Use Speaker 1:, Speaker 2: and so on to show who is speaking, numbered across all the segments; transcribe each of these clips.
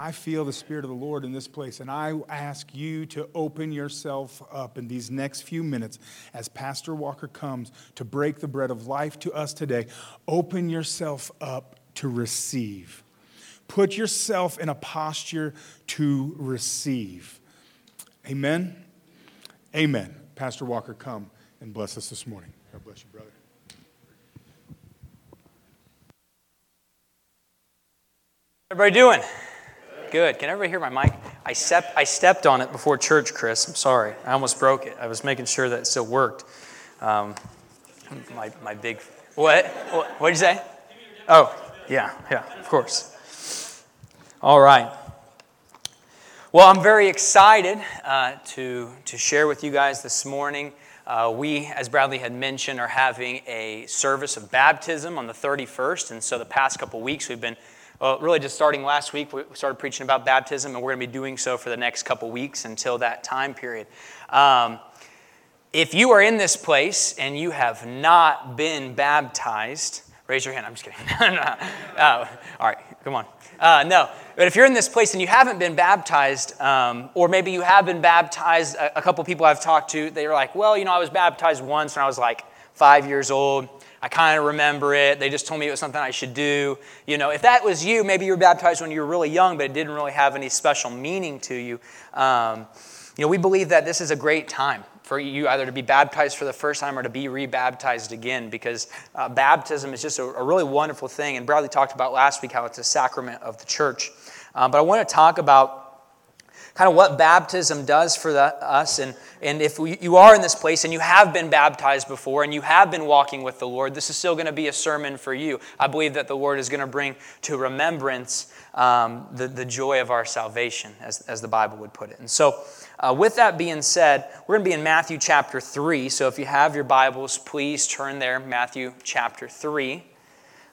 Speaker 1: I feel the Spirit of the Lord in this place, and I ask you to open yourself up in these next few minutes as Pastor Walker comes to break the bread of life to us today. Open yourself up to receive. Put yourself in a posture to receive. Amen. Amen. Pastor Walker, come and bless us this morning. God bless you, brother.
Speaker 2: Everybody doing? Good. Can everybody hear my mic? I, step, I stepped on it before church, Chris. I'm sorry. I almost broke it. I was making sure that it still worked. Um, my, my big. What? What did you say? Oh, yeah, yeah, of course. All right. Well, I'm very excited uh, to, to share with you guys this morning. Uh, we, as Bradley had mentioned, are having a service of baptism on the 31st. And so the past couple weeks, we've been well, really, just starting last week, we started preaching about baptism, and we're going to be doing so for the next couple weeks until that time period. Um, if you are in this place and you have not been baptized, raise your hand. I'm just kidding. oh, all right, come on. Uh, no, but if you're in this place and you haven't been baptized, um, or maybe you have been baptized, a, a couple people I've talked to, they were like, well, you know, I was baptized once when I was like five years old. I kind of remember it. They just told me it was something I should do. You know, if that was you, maybe you were baptized when you were really young, but it didn't really have any special meaning to you. Um, you know, we believe that this is a great time for you either to be baptized for the first time or to be rebaptized again because uh, baptism is just a, a, really wonderful thing. And Bradley talked about last week how it's a sacrament of the church. Um, but I want to talk about kind of what baptism does for the, us. And, and if we, you are in this place and you have been baptized before and you have been walking with the Lord, this is still going to be a sermon for you. I believe that the Lord is going to bring to remembrance um, the, the joy of our salvation, as, as the Bible would put it. And so, uh, with that being said, we're going to be in Matthew chapter 3. So, if you have your Bibles, please turn there, Matthew chapter 3.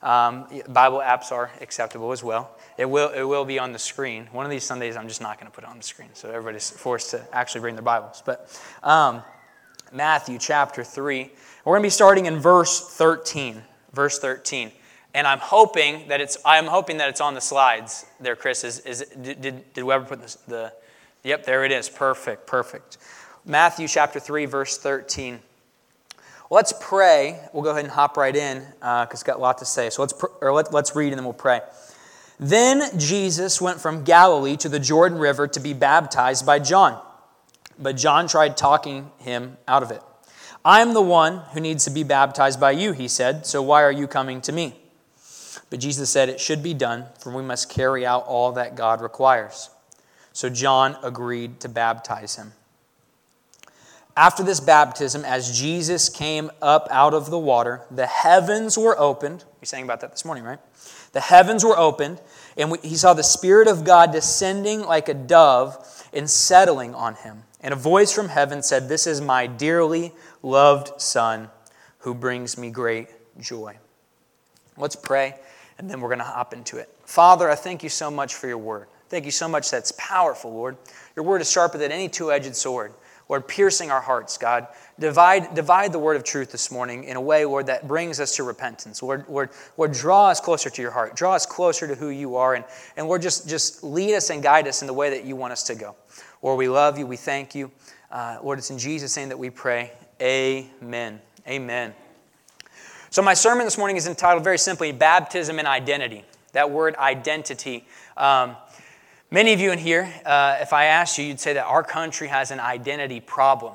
Speaker 2: Um, Bible apps are acceptable as well. It will, it will be on the screen. One of these Sundays, I'm just not going to put it on the screen, so everybody's forced to actually bring their Bibles. But um, Matthew chapter 3, we're going to be starting in verse 13. Verse 13. And I'm hoping that it's, I'm hoping that it's on the slides there, Chris. Is, is did, did, whoever put the, yep, there it is. Perfect, perfect. Matthew chapter 3, verse 13. Let's pray. We'll go ahead and hop right in because uh, it's got a lot to say. So let's, pr- or let, let's read and then we'll pray. Then Jesus went from Galilee to the Jordan River to be baptized by John. But John tried talking him out of it. I am the one who needs to be baptized by you, he said, so why are you coming to me? But Jesus said, It should be done, for we must carry out all that God requires. So John agreed to baptize him. After this baptism, as Jesus came up out of the water, the heavens were opened. We sang about that this morning, right? The heavens were opened, and we, he saw the Spirit of God descending like a dove and settling on him. And a voice from heaven said, This is my dearly loved Son who brings me great joy. Let's pray, and then we're going to hop into it. Father, I thank you so much for your word. Thank you so much that's powerful, Lord. Your word is sharper than any two edged sword. Lord, piercing our hearts, God. Divide, divide the word of truth this morning in a way, Lord, that brings us to repentance. Lord, Lord, Lord, draw us closer to your heart. Draw us closer to who you are. And, and Lord, just, just lead us and guide us in the way that you want us to go. Lord, we love you. We thank you. Uh, Lord, it's in Jesus' name that we pray. Amen. Amen. So, my sermon this morning is entitled very simply Baptism and Identity. That word identity. Um, Many of you in here, uh, if I asked you, you'd say that our country has an identity problem,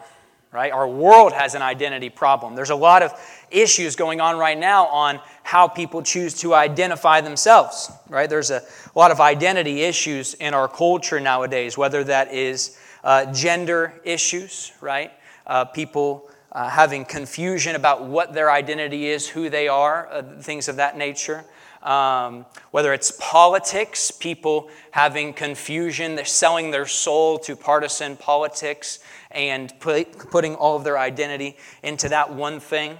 Speaker 2: right? Our world has an identity problem. There's a lot of issues going on right now on how people choose to identify themselves, right? There's a lot of identity issues in our culture nowadays, whether that is uh, gender issues, right? Uh, people uh, having confusion about what their identity is, who they are, uh, things of that nature. Um, whether it's politics, people having confusion, they're selling their soul to partisan politics and put, putting all of their identity into that one thing.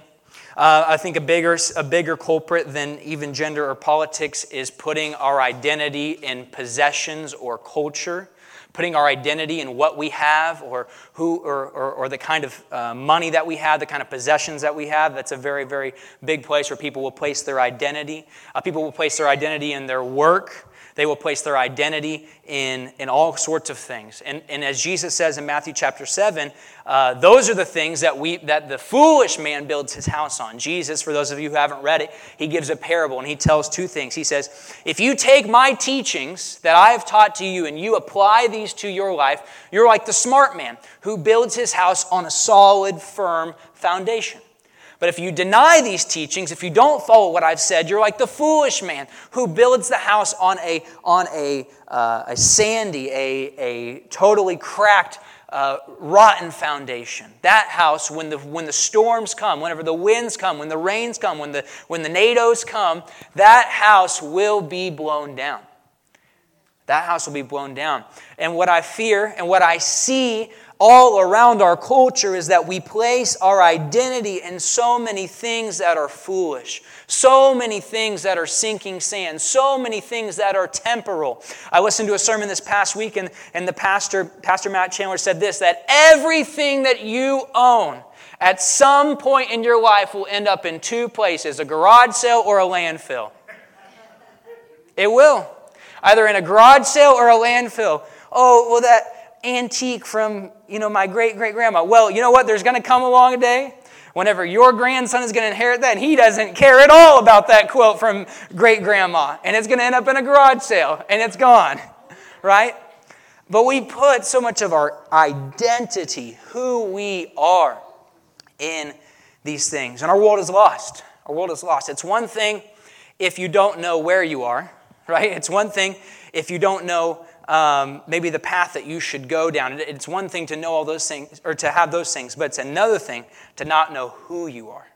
Speaker 2: Uh, I think a bigger, a bigger culprit than even gender or politics is putting our identity in possessions or culture putting our identity in what we have or who or, or, or the kind of uh, money that we have, the kind of possessions that we have. That's a very, very big place where people will place their identity. Uh, people will place their identity in their work. They will place their identity in, in all sorts of things. And, and as Jesus says in Matthew chapter 7, uh, those are the things that, we, that the foolish man builds his house on. Jesus, for those of you who haven't read it, he gives a parable and he tells two things. He says, If you take my teachings that I have taught to you and you apply these to your life, you're like the smart man who builds his house on a solid, firm foundation. But if you deny these teachings, if you don't follow what I've said, you're like the foolish man who builds the house on a, on a, uh, a sandy, a, a totally cracked, uh, rotten foundation. That house, when the, when the storms come, whenever the winds come, when the rains come, when the, when the NATOs come, that house will be blown down. That house will be blown down. And what I fear and what I see all around our culture is that we place our identity in so many things that are foolish, so many things that are sinking sand, so many things that are temporal. I listened to a sermon this past week, and, and the pastor, Pastor Matt Chandler, said this that everything that you own at some point in your life will end up in two places a garage sale or a landfill. It will. Either in a garage sale or a landfill. Oh, well, that antique from, you know, my great great grandma. Well, you know what? There's going to come along a day whenever your grandson is going to inherit that, and he doesn't care at all about that quilt from great grandma, and it's going to end up in a garage sale, and it's gone, right? But we put so much of our identity, who we are, in these things. And our world is lost. Our world is lost. It's one thing if you don't know where you are, right? It's one thing if you don't know um, maybe the path that you should go down. It's one thing to know all those things, or to have those things, but it's another thing to not know who you are.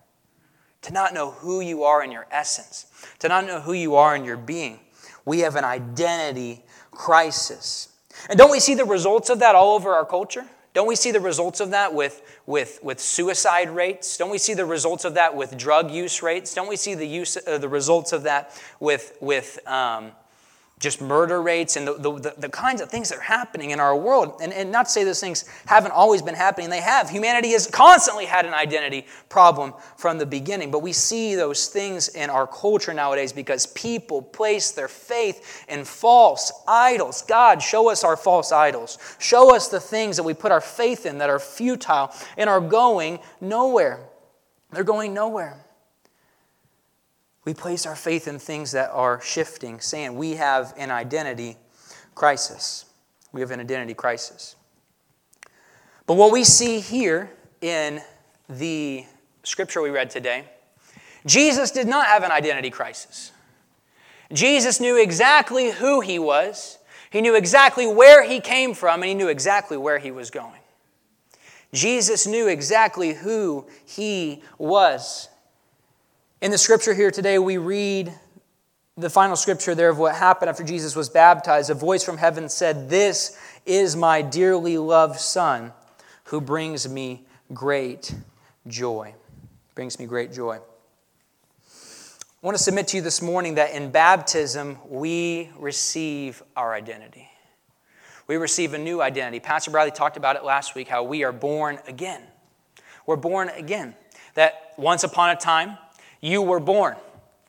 Speaker 2: To not know who you are in your essence, to not know who you are in your being. We have an identity crisis. And don't we see the results of that all over our culture? Don't we see the results of that with, with, with suicide rates? Don't we see the results of that with drug use rates? Don't we see the, use, uh, the results of that with, with um, just murder rates and the, the, the, kinds of things that are happening in our world. And, and not to say those things haven't always been happening, they have. Humanity has constantly had an identity problem from the beginning. But we see those things in our culture nowadays because people place their faith in false idols. God, show us our false idols. Show us the things that we put our faith in that are futile and are going nowhere. They're going nowhere. We place our faith in things that are shifting, saying we have an identity crisis. We have an identity crisis. But what we see here in the scripture we read today, Jesus did not have an identity crisis. Jesus knew exactly who he was, he knew exactly where he came from, and he knew exactly where he was going. Jesus knew exactly who he was. In the scripture here today, we read the final scripture there of what happened after Jesus was baptized. A voice from heaven said, This is my dearly loved Son who brings me great joy. Brings me great joy. I want to submit to you this morning that in baptism, we receive our identity. We receive a new identity. Pastor Bradley talked about it last week how we are born again. We're born again. That once upon a time, you were born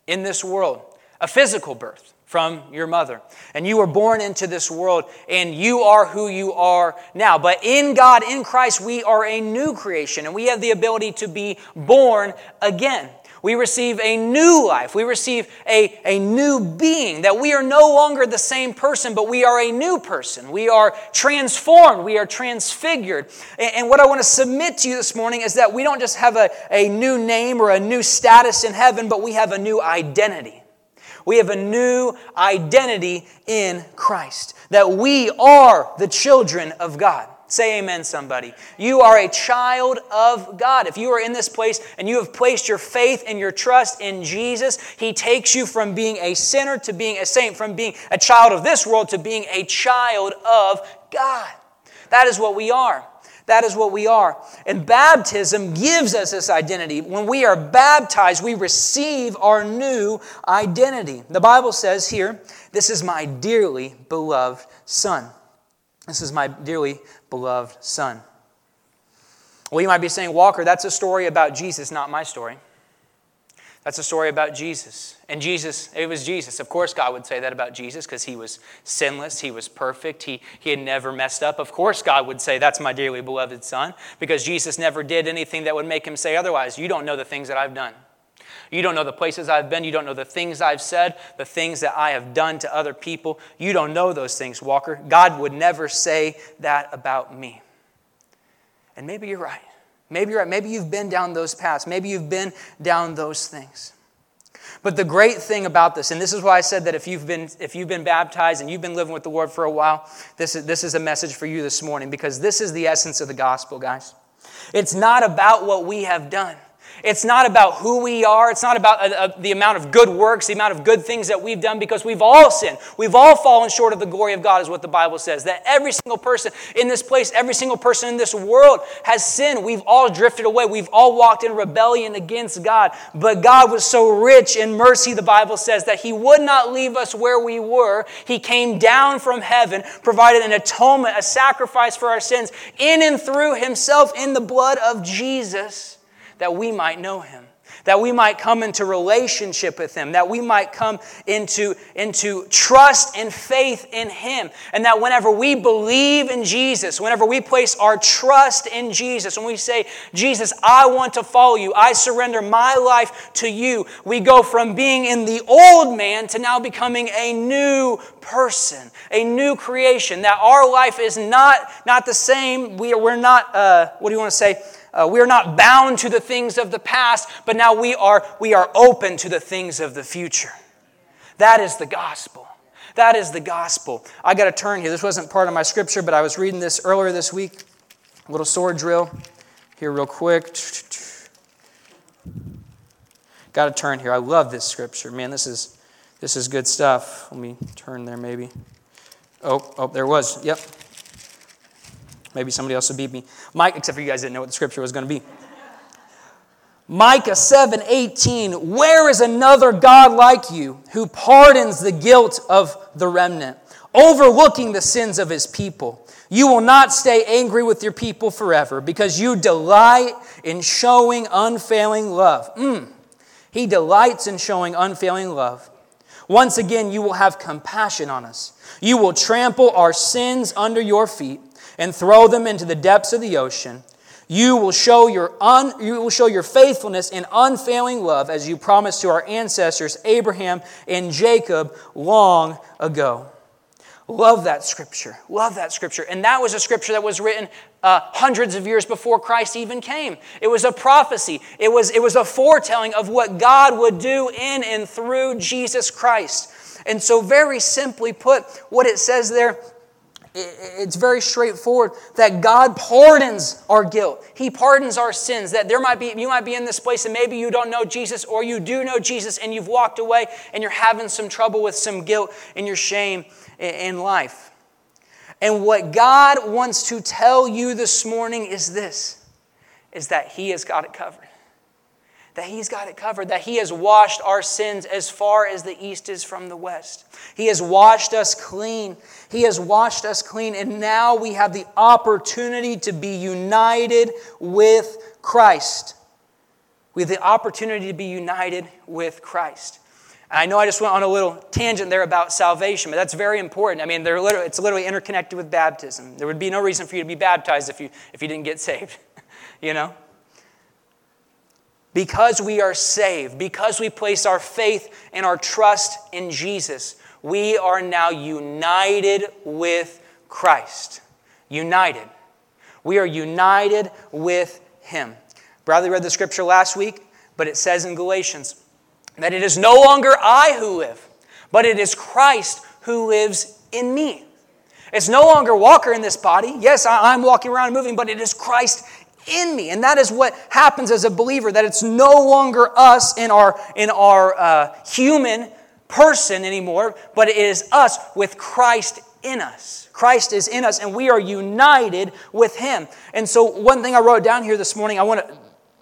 Speaker 2: in this world, a physical birth from your mother. And you were born into this world, and you are who you are now. But in God, in Christ, we are a new creation, and we have the ability to be born again. We receive a new life. We receive a, a new being, that we are no longer the same person, but we are a new person. We are transformed. We are transfigured. And, and what I want to submit to you this morning is that we don't just have a, a new name or a new status in heaven, but we have a new identity. We have a new identity in Christ, that we are the children of God. Say amen, somebody. You are a child of God. If you are in this place and you have placed your faith and your trust in Jesus, He takes you from being a sinner to being a saint, from being a child of this world to being a child of God. That is what we are. That is what we are. And baptism gives us this identity. When we are baptized, we receive our new identity. The Bible says here, This is my dearly beloved Son. This is my dearly beloved Son. Well, you might be saying, Walker, that's a story about Jesus, not my story. That's a story about Jesus. And Jesus, it was Jesus. Of course, God would say that about Jesus because he was sinless, he was perfect, he, he had never messed up. Of course, God would say, That's my dearly beloved Son, because Jesus never did anything that would make him say otherwise. You don't know the things that I've done. You don't know the places I've been. You don't know the things I've said, the things that I have done to other people. You don't know those things, Walker. God would never say that about me. And maybe you're right. Maybe you're right. Maybe you've been down those paths. Maybe you've been down those things. But the great thing about this, and this is why I said that if you've been, if you've been baptized and you've been living with the Lord for a while, this is, this is a message for you this morning because this is the essence of the gospel, guys. It's not about what we have done. It's not about who we are. It's not about uh, uh, the amount of good works, the amount of good things that we've done, because we've all sinned. We've all fallen short of the glory of God, is what the Bible says. That every single person in this place, every single person in this world has sinned. We've all drifted away. We've all walked in rebellion against God. But God was so rich in mercy, the Bible says, that He would not leave us where we were. He came down from heaven, provided an atonement, a sacrifice for our sins, in and through Himself in the blood of Jesus that we might know him, that we might come into relationship with him, that we might come into, into trust and faith in him. And that whenever we believe in Jesus, whenever we place our trust in Jesus, when we say, Jesus, I want to follow you, I surrender my life to you, we go from being in the old man to now becoming a new person, a new creation, that our life is not, not the same. We, we're not, uh, what do you want to say? Uh, we are not bound to the things of the past, but now we are, we are open to the things of the future. That is the gospel. That is the gospel. I got to turn here. This wasn't part of my scripture, but I was reading this earlier this week. A little sword drill here, real quick. Got to turn here. I love this scripture. Man, this is, this is good stuff. Let me turn there, maybe. Oh, oh, there was. Yep. Maybe somebody else would beat me. Mike, except for you guys didn't know what the scripture was going to be. Micah 7 18, where is another God like you who pardons the guilt of the remnant, overlooking the sins of his people? You will not stay angry with your people forever because you delight in showing unfailing love. Mm. He delights in showing unfailing love. Once again, you will have compassion on us. You will trample our sins under your feet and throw them into the depths of the ocean. You will show your, un, you will show your faithfulness in unfailing love as you promised to our ancestors, Abraham and Jacob, long ago. Love that scripture. Love that scripture. And that was a scripture that was written uh, hundreds of years before Christ even came. It was a prophecy, it was, it was a foretelling of what God would do in and through Jesus Christ. And so, very simply put, what it says there it's very straightforward that God pardons our guilt. He pardons our sins. That there might be, you might be in this place and maybe you don't know Jesus or you do know Jesus and you've walked away and you're having some trouble with some guilt and your shame in life. And what God wants to tell you this morning is this is that He has got it covered that He's got it covered, that He has washed our sins as far as the east is from the west. He has washed us clean. He has washed us clean, and now we have the opportunity to be united with Christ. We have the opportunity to be united with Christ. I know I just went on a little tangent there about salvation, but that's very important. I mean, they're literally, it's literally interconnected with baptism. There would be no reason for you to be baptized if you, if you didn't get saved, you know? Because we are saved, because we place our faith and our trust in Jesus, we are now united with Christ. United. We are united with Him. Bradley read the scripture last week, but it says in Galatians that it is no longer I who live, but it is Christ who lives in me. It's no longer Walker in this body. Yes, I'm walking around and moving, but it is Christ in me. And that is what happens as a believer, that it's no longer us in our, in our uh, human person anymore, but it is us with Christ in us. Christ is in us, and we are united with Him. And so, one thing I wrote down here this morning, I want to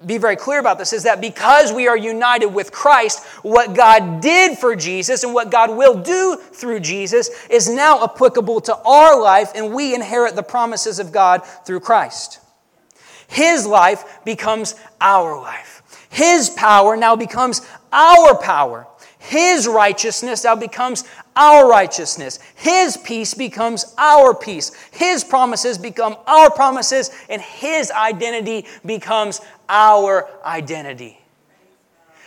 Speaker 2: be very clear about this is that because we are united with Christ, what God did for Jesus and what God will do through Jesus is now applicable to our life, and we inherit the promises of God through Christ. His life becomes our life. His power now becomes our power. His righteousness now becomes our righteousness. His peace becomes our peace. His promises become our promises, and His identity becomes our identity.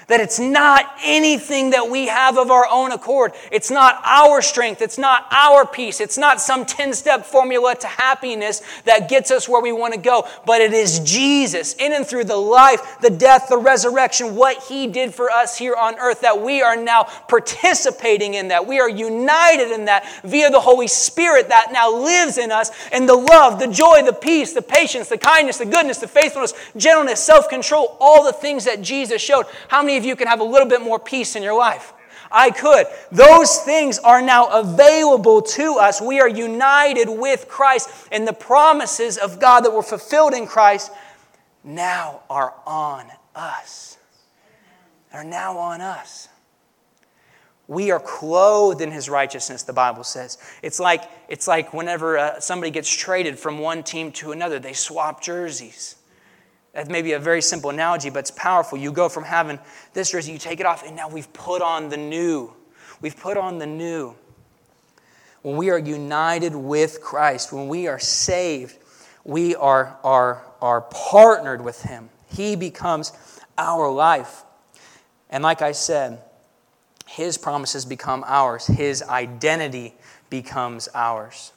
Speaker 2: That it's not anything that we have of our own accord. It's not our strength. It's not our peace. It's not some 10 step formula to happiness that gets us where we want to go. But it is Jesus in and through the life, the death, the resurrection, what He did for us here on earth, that we are now participating in that. We are united in that via the Holy Spirit that now lives in us. And the love, the joy, the peace, the patience, the kindness, the goodness, the faithfulness, gentleness, self control, all the things that Jesus showed. How many of you can have a little bit more peace in your life? I could. Those things are now available to us. We are united with Christ, and the promises of God that were fulfilled in Christ now are on us. They're now on us. We are clothed in his righteousness, the Bible says. It's like, it's like whenever uh, somebody gets traded from one team to another, they swap jerseys. That may be a very simple analogy, but it's powerful. You go from having this jersey, you take it off, and now we've put on the new. We've put on the new. When we are united with Christ, when we are saved, we are, are, are partnered with Him. He becomes our life. And like I said, His promises become ours, His identity becomes ours.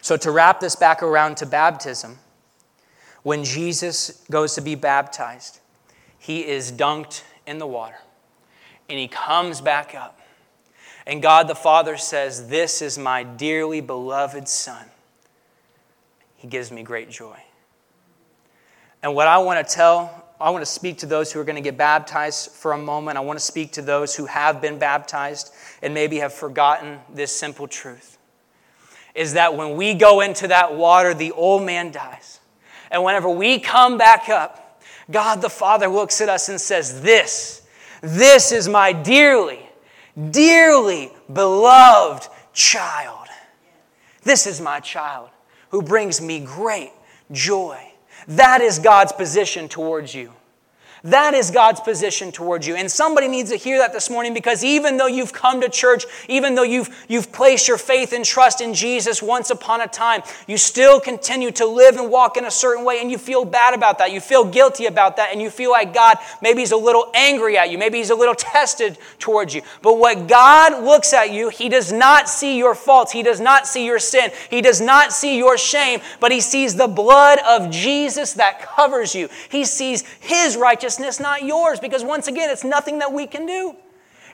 Speaker 2: So, to wrap this back around to baptism, when Jesus goes to be baptized, he is dunked in the water and he comes back up. And God the Father says, This is my dearly beloved Son. He gives me great joy. And what I want to tell, I want to speak to those who are going to get baptized for a moment. I want to speak to those who have been baptized and maybe have forgotten this simple truth is that when we go into that water, the old man dies and whenever we come back up, God the Father looks at us and says, This, this is my dearly, dearly beloved child. This is my child who brings me great joy. That is God's position towards you. That is God's position towards you. And somebody needs to hear that this morning because even though you've come to church, even though you've, you've placed your faith and trust in Jesus once upon a time, you still continue to live and walk in a certain way and you feel bad about that. You feel guilty about that and you feel like God maybe He's a little angry at you. Maybe He's a little tested towards you. But what God looks at you, He does not see your faults. He does not see your sin. He does not see your shame, but He sees the blood of Jesus that covers you. He sees His righteousness righteousness, not yours, because once again, it's nothing that we can do.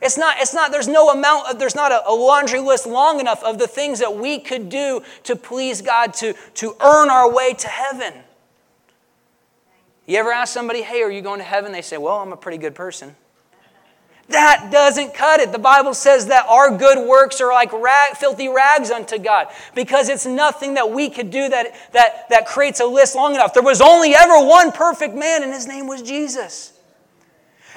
Speaker 2: It's not, it's not, there's no amount, of, there's not a, a, laundry list long enough of the things that we could do to please God, to, to earn our way to heaven. You ever ask somebody, hey, are you going to heaven? They say, well, I'm a pretty good person. That doesn't cut it. The Bible says that our good works are like rag, filthy rags unto God because it's nothing that we could do that, that, that creates a list long enough. There was only ever one perfect man, and his name was Jesus.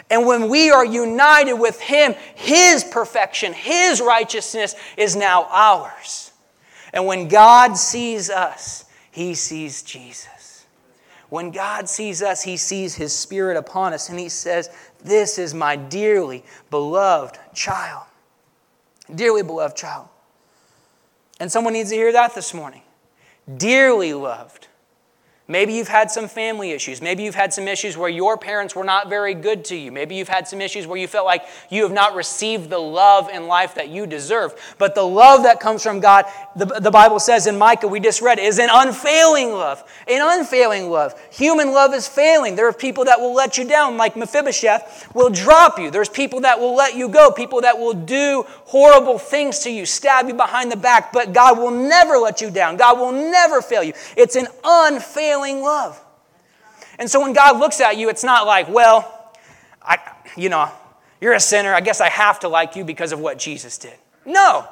Speaker 2: And when we are united with Him, His perfection, His righteousness is now ours. And when God sees us, He sees Jesus. When God sees us, He sees His Spirit upon us, and He says, this is my dearly beloved child. Dearly beloved child. And someone needs to hear that this morning. Dearly loved. Maybe you've had some family issues. Maybe you've had some issues where your parents were not very good to you. Maybe you've had some issues where you felt like you have not received the love in life that you deserve. But the love that comes from God, the, the Bible says in Micah, we just read, is an unfailing love. An unfailing love. Human love is failing. There are people that will let you down, like Mephibosheth, will drop you. There's people that will let you go, people that will do horrible things to you, stab you behind the back, but God will never let you down. God will never fail you. It's an unfailing unfailing love. And so when God looks at you, it's not like, well, I, you know, you're a sinner. I guess I have to like you because of what Jesus did. No.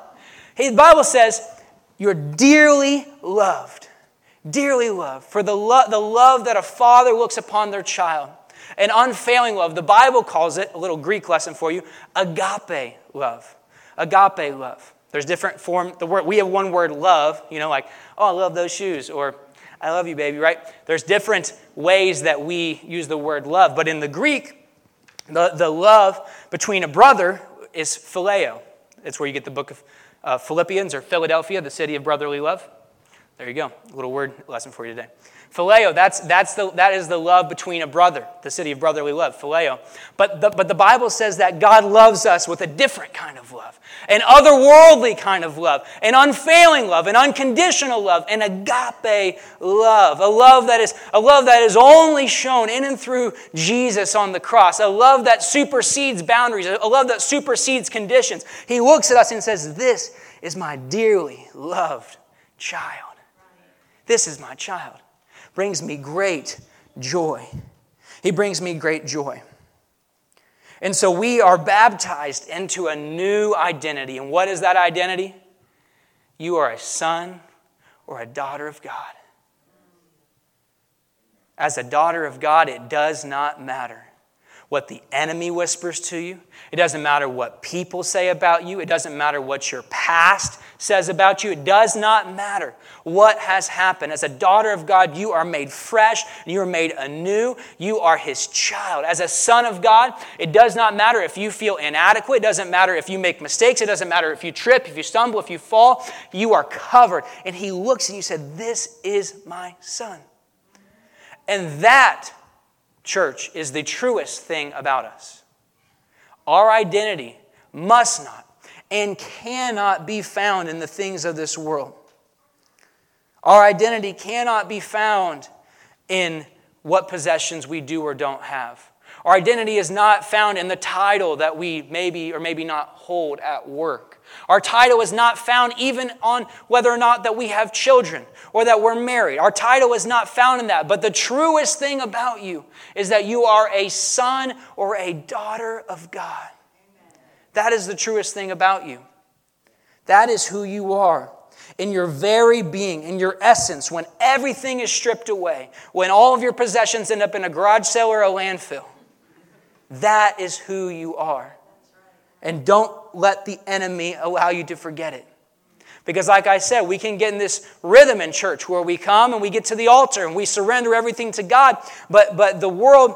Speaker 2: The Bible says you're dearly loved. Dearly loved. For the, lo- the love that a father looks upon their child. An unfailing love. The Bible calls it, a little Greek lesson for you, agape love. Agape love. There's different form. The word we have one word love, you know, like, oh, I love those shoes, or I love you, baby, right? There's different ways that we use the word love, but in the Greek, The, the love between a brother is phileo. It's where you get the book of uh, Philippians or Philadelphia, the city of brotherly love. There you go. A little word lesson for you today. Phileo, that's, that's the, that is the love between a brother, the city of brotherly love, phileo. But the, but the Bible says that God loves us with a different kind of love, an otherworldly kind of love, an unfailing love, an unconditional love, an agape love, a love that is, a love that is only shown in and through Jesus on the cross, a love that supersedes boundaries, a love that supersedes conditions. He looks at us and says, This is my dearly loved child. This is my child brings me great joy. He brings me great joy. And so we are baptized into a new identity. And what is that identity? You are a son or a daughter of God. As a daughter of God, it does not matter what the enemy whispers to you. It doesn't matter what people say about you. It doesn't matter what your past says about you. It does not matter what has happened. As a daughter of God, you are made fresh, you are made anew, you are His child. As a son of God, it does not matter if you feel inadequate, it doesn't matter if you make mistakes, it doesn't matter if you trip, if you stumble, if you fall, you are covered. And He looks and you said, This is my son. And that church, is the truest thing about us. Our identity must not and cannot be found in the things of this world. Our identity cannot be found in what possessions we do or don't have. Our identity is not found in the title that we maybe or maybe not hold at work. Our title is not found even on whether or not that we have children or that we're married. Our title is not found in that. But the truest thing about you is that you are a son or a daughter of God. That is the truest thing about you. That is who you are in your very being, in your essence, when everything is stripped away, when all of your possessions end up in a garage sale or a landfill. That is who you are. And don't let the enemy allow you to forget it. Because, like I said, we can get in this rhythm in church where we come and we get to the altar and we surrender everything to God, but, but the world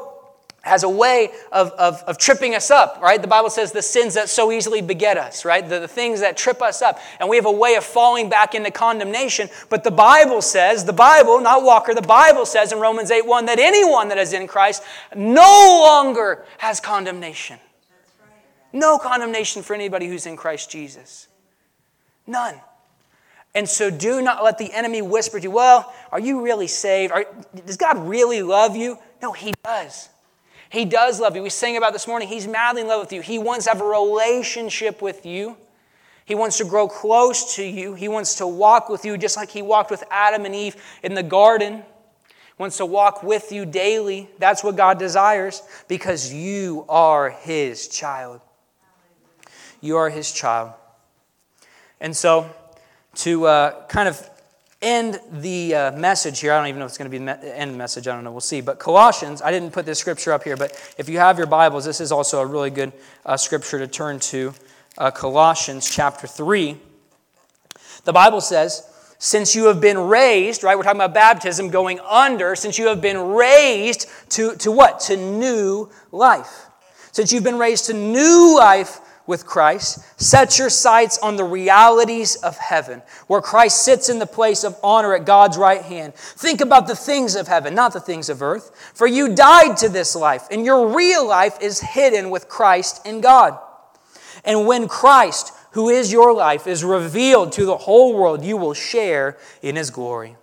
Speaker 2: has a way of, of, of tripping us up, right? The Bible says the sins that so easily beget us, right? The, the things that trip us up. And we have a way of falling back into condemnation. But the Bible says, the Bible, not Walker, the Bible says in Romans 8 1 that anyone that is in Christ no longer has condemnation. No condemnation for anybody who's in Christ Jesus. None. And so do not let the enemy whisper to you, well, are you really saved? Are, does God really love you? No, He does. He does love you. We sang about this morning. He's madly in love with you. He wants to have a relationship with you. He wants to grow close to you. He wants to walk with you just like He walked with Adam and Eve in the garden. He wants to walk with you daily. That's what God desires because you are His child. You are His child. And so, to uh, kind of end the uh, message here, I don't even know if it's going to be the end message, I don't know, we'll see. But Colossians, I didn't put this scripture up here, but if you have your Bibles, this is also a really good uh, scripture to turn to. Uh, Colossians chapter 3. The Bible says, since you have been raised, right? We're talking about baptism going under, since you have been raised to, to what? To new life. Since you've been raised to new life with Christ, set your sights on the realities of heaven, where Christ sits in the place of honor at God's right hand. Think about the things of heaven, not the things of earth. For you died to this life, and your real life is hidden with Christ in God. And when Christ, who is your life, is revealed to the whole world, you will share in his glory.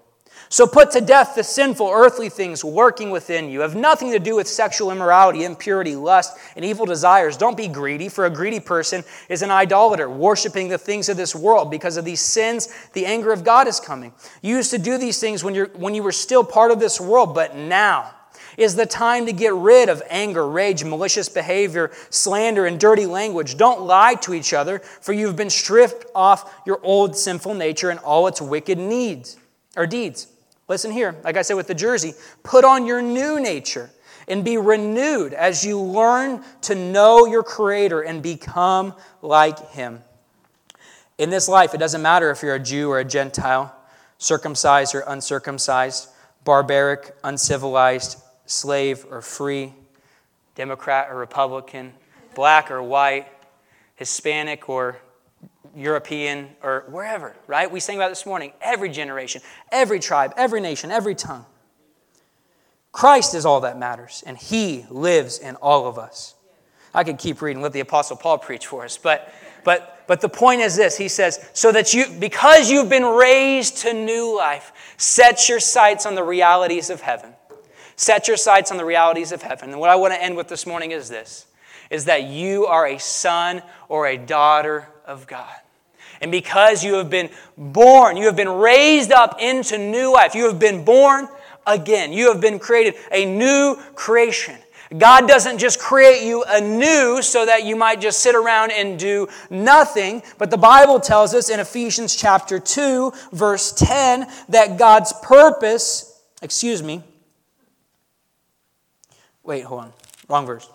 Speaker 2: So put to death the sinful earthly things working within you. Have nothing to do with sexual immorality, impurity, lust, and evil desires. Don't be greedy, for a greedy person is an idolater, worshiping the things of this world. Because of these sins, the anger of God is coming. You used to do these things when, you're, when you were still part of this world, but now is the time to get rid of anger, rage, malicious behavior, slander, and dirty language. Don't lie to each other, for you've been stripped off your old sinful nature and all its wicked needs or deeds. Listen here, like I said with the jersey, put on your new nature and be renewed as you learn to know your Creator and become like Him. In this life, it doesn't matter if you're a Jew or a Gentile, circumcised or uncircumcised, barbaric, uncivilized, slave or free, Democrat or Republican, black or white, Hispanic or European or wherever, right? We sang about this morning. Every generation, every tribe, every nation, every tongue. Christ is all that matters, and He lives in all of us. I could keep reading, let the Apostle Paul preach for us, but, but, but the point is this He says, so that you, because you've been raised to new life, set your sights on the realities of heaven. Set your sights on the realities of heaven. And what I want to end with this morning is this is that you are a son or a daughter of God. And because you have been born, you have been raised up into new life, you have been born again. You have been created a new creation. God doesn't just create you anew so that you might just sit around and do nothing, but the Bible tells us in Ephesians chapter 2, verse 10, that God's purpose, excuse me, wait, hold on, wrong verse.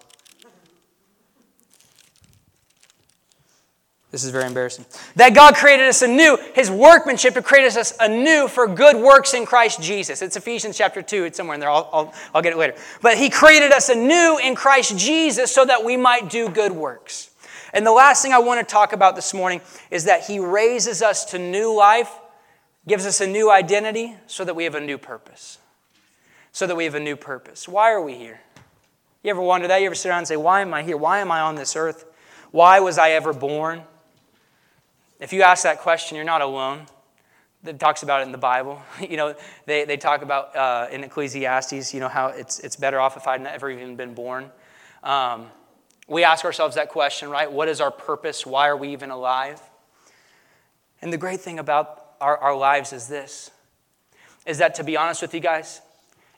Speaker 2: This is very embarrassing. That God created us anew, His workmanship to create us anew for good works in Christ Jesus. It's Ephesians chapter 2. It's somewhere in there. I'll, I'll, I'll get it later. But He created us anew in Christ Jesus so that we might do good works. And the last thing I want to talk about this morning is that He raises us to new life, gives us a new identity so that we have a new purpose. So that we have a new purpose. Why are we here? You ever wonder that? You ever sit around and say, Why am I here? Why am I on this earth? Why was I ever born? If you ask that question, you're not alone. It talks about it in the Bible. You know, they, they talk about uh, in Ecclesiastes, you know, how it's, it's better off if I'd never even been born. Um, we ask ourselves that question, right? What is our purpose? Why are we even alive? And the great thing about our, our lives is this is that to be honest with you guys,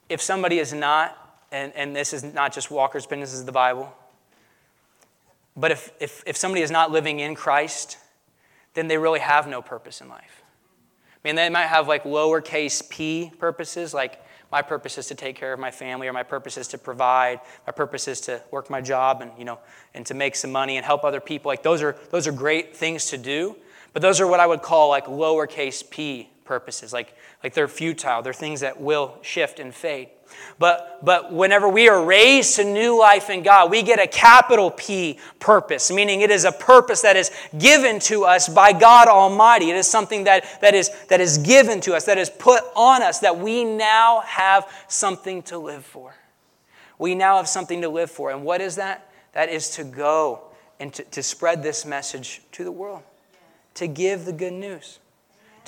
Speaker 2: if somebody is not, and, and this is not just Walker's business, this is the Bible, but if, if, if somebody is not living in Christ, then they really have no purpose in life. I mean, they might have like lowercase p purposes, like my purpose is to take care of my family, or my purpose is to provide, my purpose is to work my job and, you know, and to make some money and help other people. Like those are, those are great things to do, but those are what I would call like lowercase p purposes. Like, like they're futile, they're things that will shift and fade. But, but whenever we are raised to new life in God, we get a capital P purpose, meaning it is a purpose that is given to us by God Almighty. It is something that, that, is, that is given to us, that is put on us, that we now have something to live for. We now have something to live for. And what is that? That is to go and to, to spread this message to the world, to give the good news,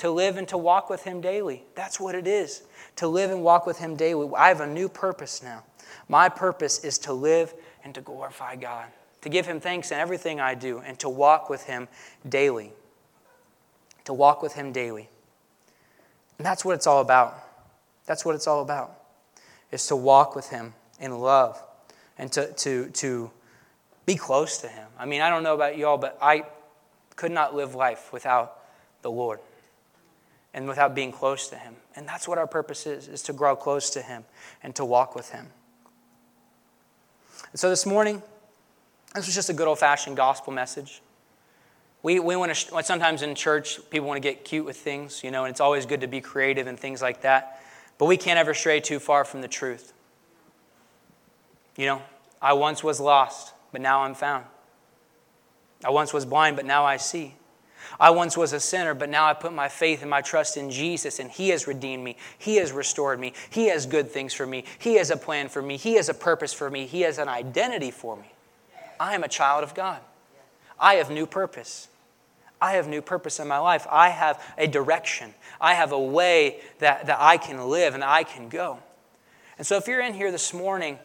Speaker 2: to live and to walk with Him daily. That's what it is to live and walk with Him daily. I have a new purpose now. My purpose is to live and to glorify God, to give Him thanks in everything I do, and to walk with Him daily. To walk with Him daily. And that's what it's all about. That's what it's all about, is to walk with Him in love and to, to, to be close to Him. I mean, I don't know about y'all, but I could not live life without the Lord and without being close to Him. And that's what our purpose is, is to grow close to Him and to walk with Him. And so this morning, this was just a good old fashioned gospel message. We, we want to, sometimes in church, people want to get cute with things, you know, and it's always good to be creative and things like that. But we can't ever stray too far from the truth. You know, I once was lost, but now I'm found. I once was blind, but now I see. I once was a sinner, but now I put my faith and my trust in Jesus, and He has redeemed me. He has restored me. He has good things for me. He has a plan for me. He has a purpose for me. He has an identity for me. I am a child of God. I have new purpose. I have new purpose in my life. I have a direction. I have a way that, that I can live and I can go. And so if you're in here this morning,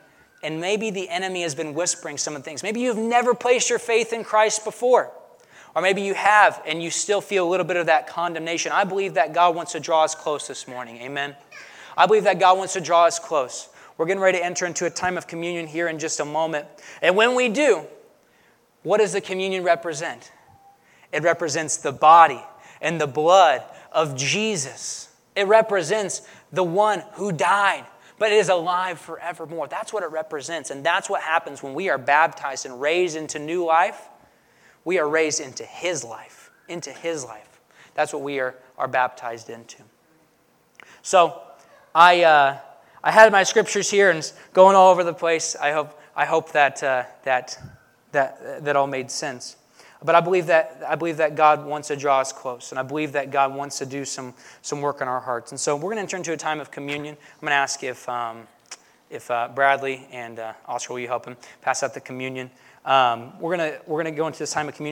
Speaker 2: and maybe the enemy has been whispering some of the things, maybe you've never placed your faith in Christ before. Or maybe you have and you still feel a little bit of that condemnation. I believe that God wants to draw us close this morning. Amen. I believe that God wants to draw us close. We're getting ready to enter into a time of communion here in just a moment. And when we do, what does the communion represent? It represents the body and the blood of Jesus. It represents the one who died, but is alive forevermore. That's what it represents. And that's what happens when we are baptized and raised into new life. We are raised into His life, into His life. That's what we are, are baptized into. So, I, uh, I had my scriptures here and going all over the place. I hope I hope that, uh, that, that, that all made sense. But I believe, that, I believe that God wants to draw us close, and I believe that God wants to do some, some work in our hearts. And so we're going to enter into a time of communion. I'm going to ask if, um, if uh, Bradley and uh, Oscar, will you help him pass out the communion? Um, we're going we're going to go into this time of communion.